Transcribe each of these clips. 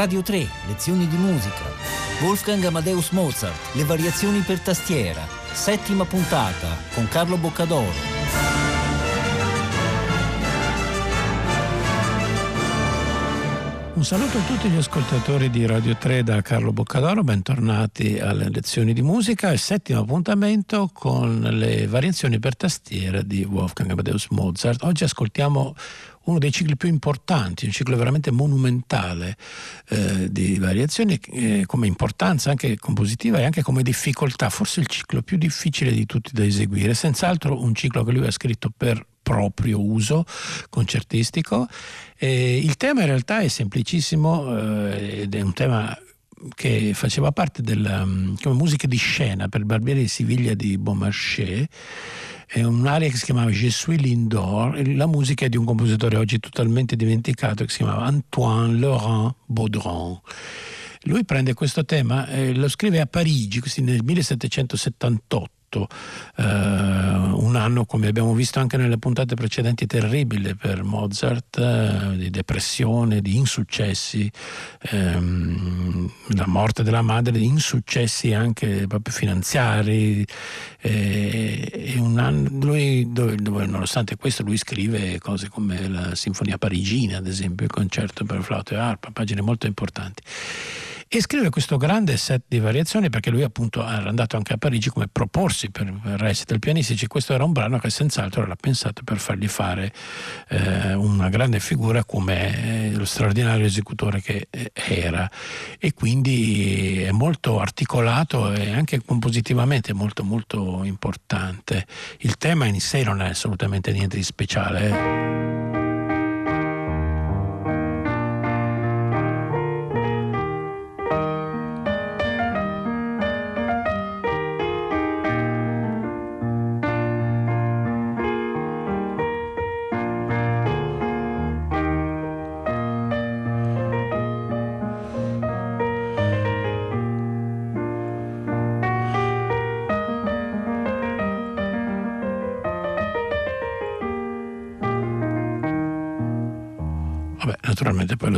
Radio 3, lezioni di musica. Wolfgang Amadeus Mozart, le variazioni per tastiera. Settima puntata con Carlo Boccadoro. Un saluto a tutti gli ascoltatori di Radio 3 da Carlo Boccadoro, bentornati alle lezioni di musica, il settimo appuntamento con le variazioni per tastiera di Wolfgang Amadeus Mozart. Oggi ascoltiamo uno dei cicli più importanti, un ciclo veramente monumentale eh, di variazioni eh, come importanza anche compositiva e anche come difficoltà, forse il ciclo più difficile di tutti da eseguire, senz'altro un ciclo che lui ha scritto per proprio uso concertistico. Eh, il tema in realtà è semplicissimo eh, ed è un tema che faceva parte della um, musica di scena per Barbieri di Siviglia di Beaumarchais è un'area che si chiamava Je suis Lindor, la musica è di un compositore oggi totalmente dimenticato che si chiamava Antoine Laurent Baudron. Lui prende questo tema e lo scrive a Parigi, nel 1778 tutto eh, un anno, come abbiamo visto anche nelle puntate precedenti, terribile per Mozart, eh, di depressione, di insuccessi, ehm, la morte della madre, di insuccessi anche proprio finanziari. Eh, un anno, lui, dove, dove, nonostante questo, lui scrive cose come la Sinfonia Parigina, ad esempio, il concerto per flauto e arpa, pagine molto importanti e scrive questo grande set di variazioni perché lui appunto era andato anche a Parigi come proporsi per recital pianistici. Questo era un brano che senz'altro era pensato per fargli fare eh, una grande figura come eh, lo straordinario esecutore che eh, era. E quindi è molto articolato e anche compositivamente molto molto importante. Il tema in sé non è assolutamente niente di speciale eh.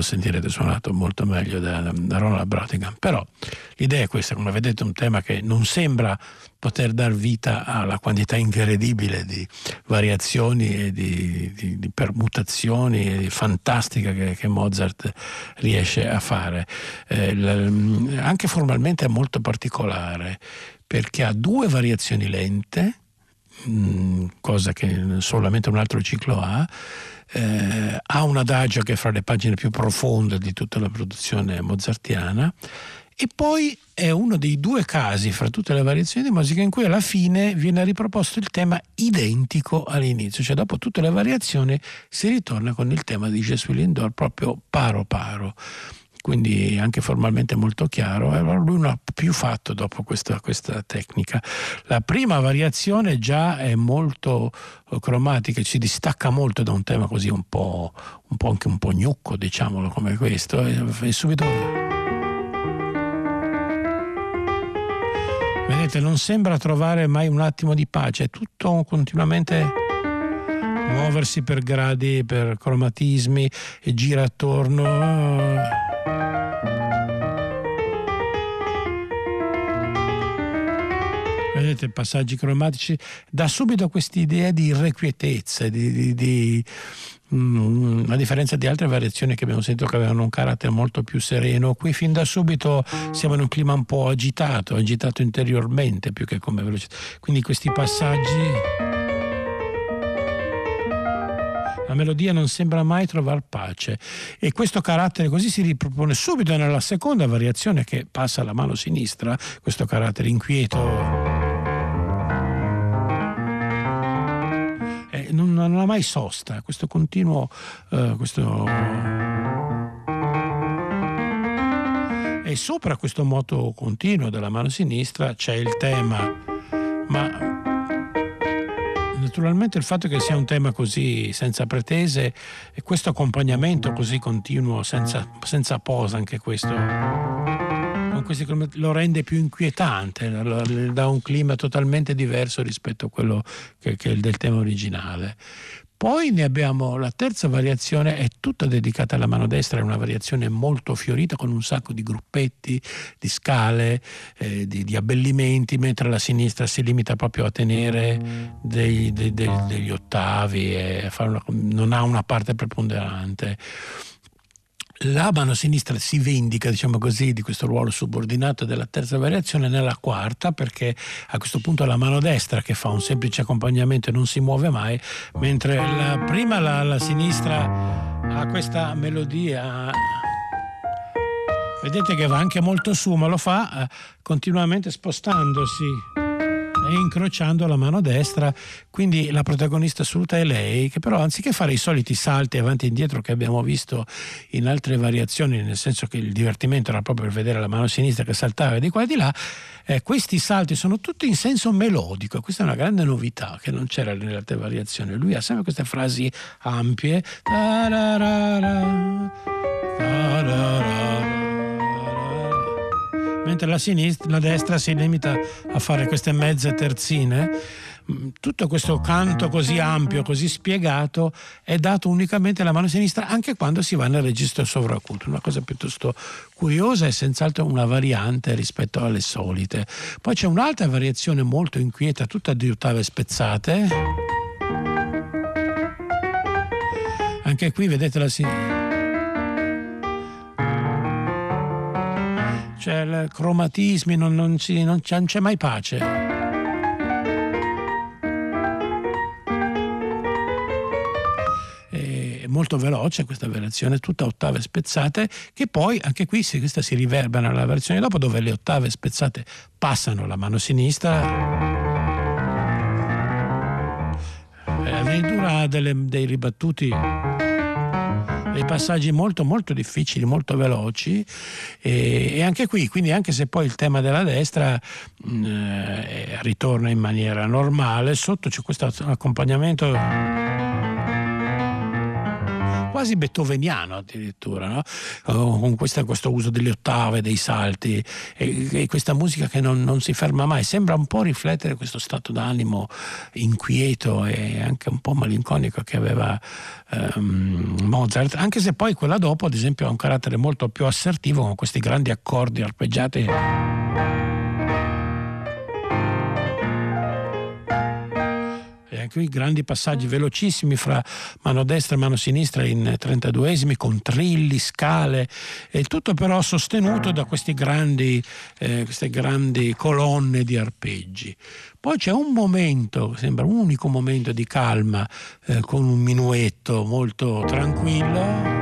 Lo sentirete suonato molto meglio da, da Ronald Brottingham. Però l'idea è questa, come vedete un tema che non sembra poter dar vita alla quantità incredibile di variazioni e di, di, di permutazioni fantastiche che, che, Mozart riesce a fare. Eh, l, anche formalmente è molto particolare perché ha due variazioni lente, mm, cosa che solamente un altro ciclo ha, eh, ha un adagio che è fra le pagine più profonde di tutta la produzione mozartiana e poi è uno dei due casi fra tutte le variazioni di musica in cui alla fine viene riproposto il tema identico all'inizio, cioè dopo tutte le variazioni si ritorna con il tema di Gesù Lindor proprio paro paro quindi anche formalmente molto chiaro. E allora lui non ha più fatto dopo questa, questa, tecnica. La prima variazione già è molto eh, cromatica, si distacca molto da un tema così un po', un po' anche un po' gnucco, diciamolo come questo, e, e subito. Vedete, non sembra trovare mai un attimo di pace, è tutto continuamente muoversi per gradi, per cromatismi e gira attorno. vedete passaggi cromatici, dà subito quest'idea di irrequietezza, di, di, di mm, a differenza di altre variazioni che abbiamo sentito che avevano un carattere molto più sereno, qui fin da subito siamo in un clima un po' agitato, agitato interiormente più che come velocità. Quindi questi passaggi la melodia non sembra mai trovare pace e questo carattere così si ripropone subito nella seconda variazione che passa alla mano sinistra, questo carattere inquieto. Eh, non, non, ha mai sosta, questo continuo, uh, questo... E sopra questo moto continuo della mano sinistra c'è il tema, ma naturalmente il fatto che sia un tema così senza pretese e questo accompagnamento così continuo, senza, senza posa anche questo, lo rende più inquietante, dà un clima totalmente diverso rispetto a quello che, che del tema originale. Poi ne abbiamo la terza variazione, è tutta dedicata alla mano destra, è una variazione molto fiorita con un sacco di gruppetti, di scale, eh, di, di, abbellimenti, mentre la sinistra si limita proprio a tenere dei, dei, degli ottavi e non ha una parte preponderante la mano sinistra si vendica, diciamo così, di questo ruolo subordinato della terza variazione nella quarta, perché a questo punto la mano destra che fa un semplice accompagnamento e non si muove mai, mentre la, prima la, la sinistra ha questa melodia. Vedete che va anche molto su, ma lo fa eh, continuamente spostandosi incrociando la mano destra, quindi la protagonista assoluta è lei, che però anziché fare i soliti salti avanti e indietro che abbiamo visto in altre variazioni, nel senso che il divertimento era proprio vedere la mano sinistra che saltava di qua e di là, eh, questi salti sono tutti in senso melodico, questa è una grande novità che non c'era nelle altre variazioni. Lui ha sempre queste frasi ampie. Ta-ra-ra-ra, ta-ra-ra-ra mentre la, sinistra, la destra si limita a fare queste mezze terzine. Mm, tutto questo canto così ampio, così spiegato, è dato unicamente alla mano sinistra anche quando si va nel registro sovracuto, una cosa piuttosto curiosa e senz'altro una variante rispetto alle solite. Poi c'è un'altra variazione molto inquieta, tutta di ottave spezzate. Anche qui vedete la sinistra cioè cromatismi, non, non, si, non, c'è, non c'è mai pace. Molto veloce questa variazione, tutta ottave spezzate, che poi anche qui si, questa si riverbera nella versione dopo, dove le ottave spezzate passano la mano sinistra. Addirittura delle, dei ribattuti dei passaggi molto molto difficili, molto veloci. E, e anche qui, quindi anche se poi il tema della destra mh, mm, eh, ritorna in maniera normale, sotto c'è questo accompagnamento quasi beethoveniano addirittura, no? con questa, questo uso delle ottave, dei salti e, e questa musica che non, non, si ferma mai, sembra un po' riflettere questo stato d'animo inquieto e anche un po' malinconico che aveva um, Mozart, anche se poi quella dopo ad esempio ha un carattere molto più assertivo con questi grandi accordi arpeggiati. Qui grandi passaggi velocissimi fra mano destra e mano sinistra in 32esimi con trilli, scale, e tutto però sostenuto da grandi, eh, queste grandi colonne di arpeggi. Poi c'è un momento, sembra un unico momento di calma, eh, con un minuetto molto tranquillo.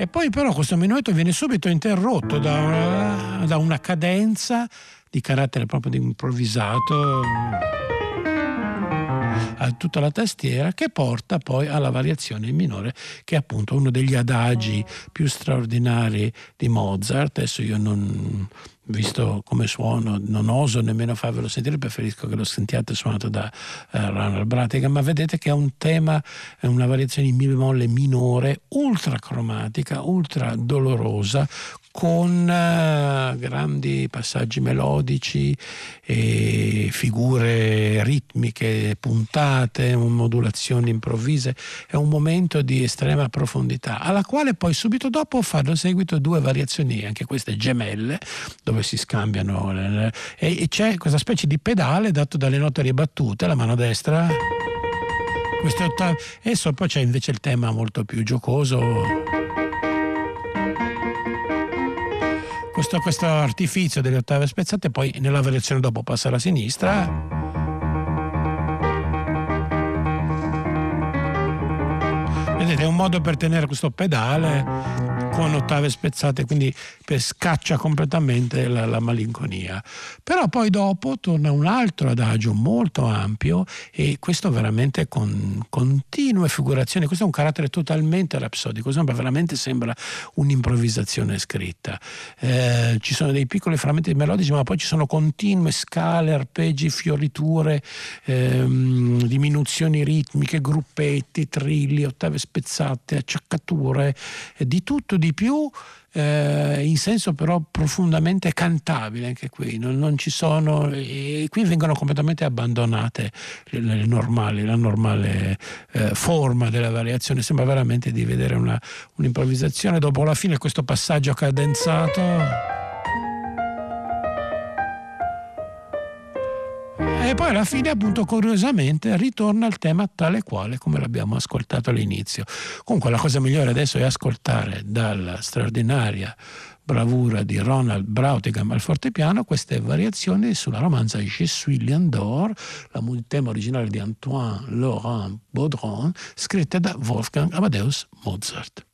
E poi però questo minuetto viene subito interrotto da una, da una cadenza di carattere proprio di improvvisato a tutta la tastiera che porta poi alla variazione in minore che è appunto uno degli adagi più straordinari di Mozart. Adesso io non visto come suono, non oso nemmeno farvelo sentire, preferisco che lo sentiate suonato da uh, Ronald Bratigan, ma vedete che è un tema, è una variazione in mi bemolle minore, ultra cromatica, ultra dolorosa, con uh, grandi passaggi melodici e figure ritmiche puntate, modulazioni improvvise. È un momento di estrema profondità, alla quale poi subito dopo fanno seguito due variazioni, anche queste gemelle, dove si scambiano e c'è questa specie di pedale dato dalle note ribattute, la mano destra. E poi c'è invece il tema molto più giocoso questo, questo artifizio delle ottave spezzate poi nella variazione dopo passa alla sinistra. Vedete è un modo per tenere questo pedale con ottave spezzate, quindi scaccia completamente la, la, malinconia. Però poi dopo torna un altro adagio molto ampio e questo veramente con continue figurazioni, questo è un carattere totalmente rapsodico, sembra, veramente sembra un'improvvisazione scritta. Eh, ci sono dei piccoli frammenti melodici, ma poi ci sono continue scale, arpeggi, fioriture, ehm, diminuzioni ritmiche, gruppetti, trilli, ottave spezzate, acciaccature, eh, di tutto di di più eh, in senso però profondamente cantabile anche qui, non, non ci sono, qui vengono completamente abbandonate le, le normali, la normale eh, forma della variazione, sembra veramente di vedere una, un'improvvisazione. Dopo la fine questo passaggio cadenzato. E poi alla fine, appunto, curiosamente ritorna al tema tale quale come l'abbiamo ascoltato all'inizio. Comunque la cosa migliore adesso è ascoltare dalla straordinaria bravura di Ronald Brautigam al fortepiano queste variazioni sulla romanza Je suis Lion d'Or, il tema originale di Antoine Laurent Baudron, scritta da Wolfgang Amadeus Mozart.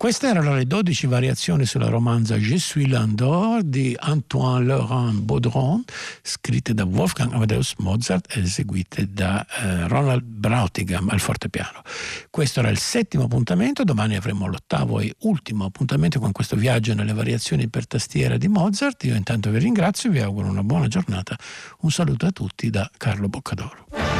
Queste erano le 12 variazioni sulla romanza Je suis l'Andor di Antoine Laurent Baudron, scritte da Wolfgang Amadeus Mozart e eseguite da eh, Ronald Brautigam al fortepiano. Questo era il settimo appuntamento, domani avremo l'ottavo e ultimo appuntamento con questo viaggio nelle variazioni per tastiera di Mozart. Io intanto vi ringrazio vi auguro una buona giornata. Un saluto a tutti da Carlo Boccadoro.